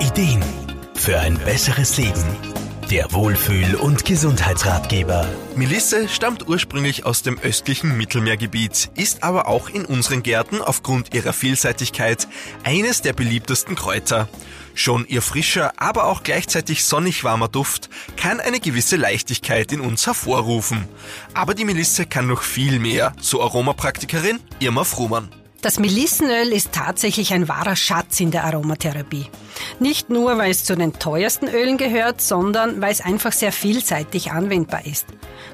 Ideen für ein besseres Leben. Der Wohlfühl- und Gesundheitsratgeber. Melisse stammt ursprünglich aus dem östlichen Mittelmeergebiet, ist aber auch in unseren Gärten aufgrund ihrer Vielseitigkeit eines der beliebtesten Kräuter. Schon ihr frischer, aber auch gleichzeitig sonnig warmer Duft kann eine gewisse Leichtigkeit in uns hervorrufen. Aber die Melisse kann noch viel mehr, so Aromapraktikerin Irma Frumann. Das Melissenöl ist tatsächlich ein wahrer Schatz in der Aromatherapie. Nicht nur, weil es zu den teuersten Ölen gehört, sondern weil es einfach sehr vielseitig anwendbar ist.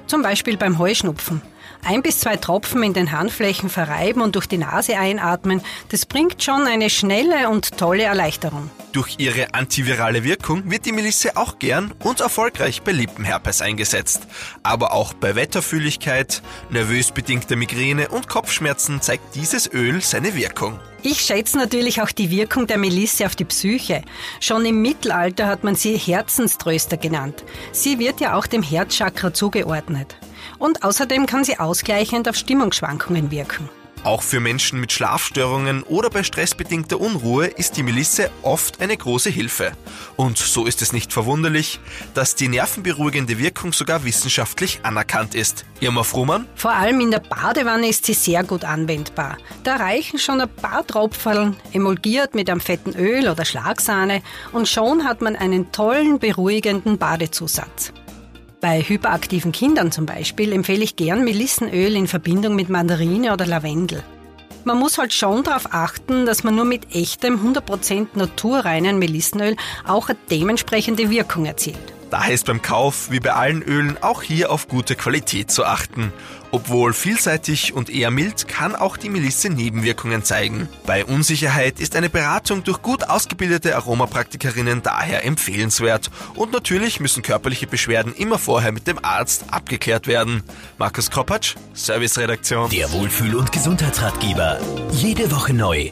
Zum Beispiel beim Heuschnupfen. Ein bis zwei Tropfen in den Handflächen verreiben und durch die Nase einatmen, das bringt schon eine schnelle und tolle Erleichterung. Durch ihre antivirale Wirkung wird die Melisse auch gern und erfolgreich bei Lippenherpes eingesetzt. Aber auch bei Wetterfühligkeit, nervös bedingter Migräne und Kopfschmerzen zeigt dieses Öl seine Wirkung. Ich schätze natürlich auch die Wirkung der Melisse auf die Psyche. Schon im Mittelalter hat man sie Herzenströster genannt. Sie wird ja auch dem Herzchakra zugeordnet. Und außerdem kann sie ausgleichend auf Stimmungsschwankungen wirken. Auch für Menschen mit Schlafstörungen oder bei stressbedingter Unruhe ist die Melisse oft eine große Hilfe. Und so ist es nicht verwunderlich, dass die nervenberuhigende Wirkung sogar wissenschaftlich anerkannt ist. Irma Frumann? Vor allem in der Badewanne ist sie sehr gut anwendbar. Da reichen schon ein paar Tropfen, emulgiert mit einem fetten Öl oder Schlagsahne und schon hat man einen tollen beruhigenden Badezusatz. Bei hyperaktiven Kindern zum Beispiel empfehle ich gern Melissenöl in Verbindung mit Mandarine oder Lavendel. Man muss halt schon darauf achten, dass man nur mit echtem 100% naturreinen Melissenöl auch eine dementsprechende Wirkung erzielt. Daher ist beim Kauf wie bei allen Ölen auch hier auf gute Qualität zu achten. Obwohl vielseitig und eher mild, kann auch die Melisse Nebenwirkungen zeigen. Bei Unsicherheit ist eine Beratung durch gut ausgebildete Aromapraktikerinnen daher empfehlenswert. Und natürlich müssen körperliche Beschwerden immer vorher mit dem Arzt abgeklärt werden. Markus Kropatsch, Serviceredaktion. Der Wohlfühl- und Gesundheitsratgeber. Jede Woche neu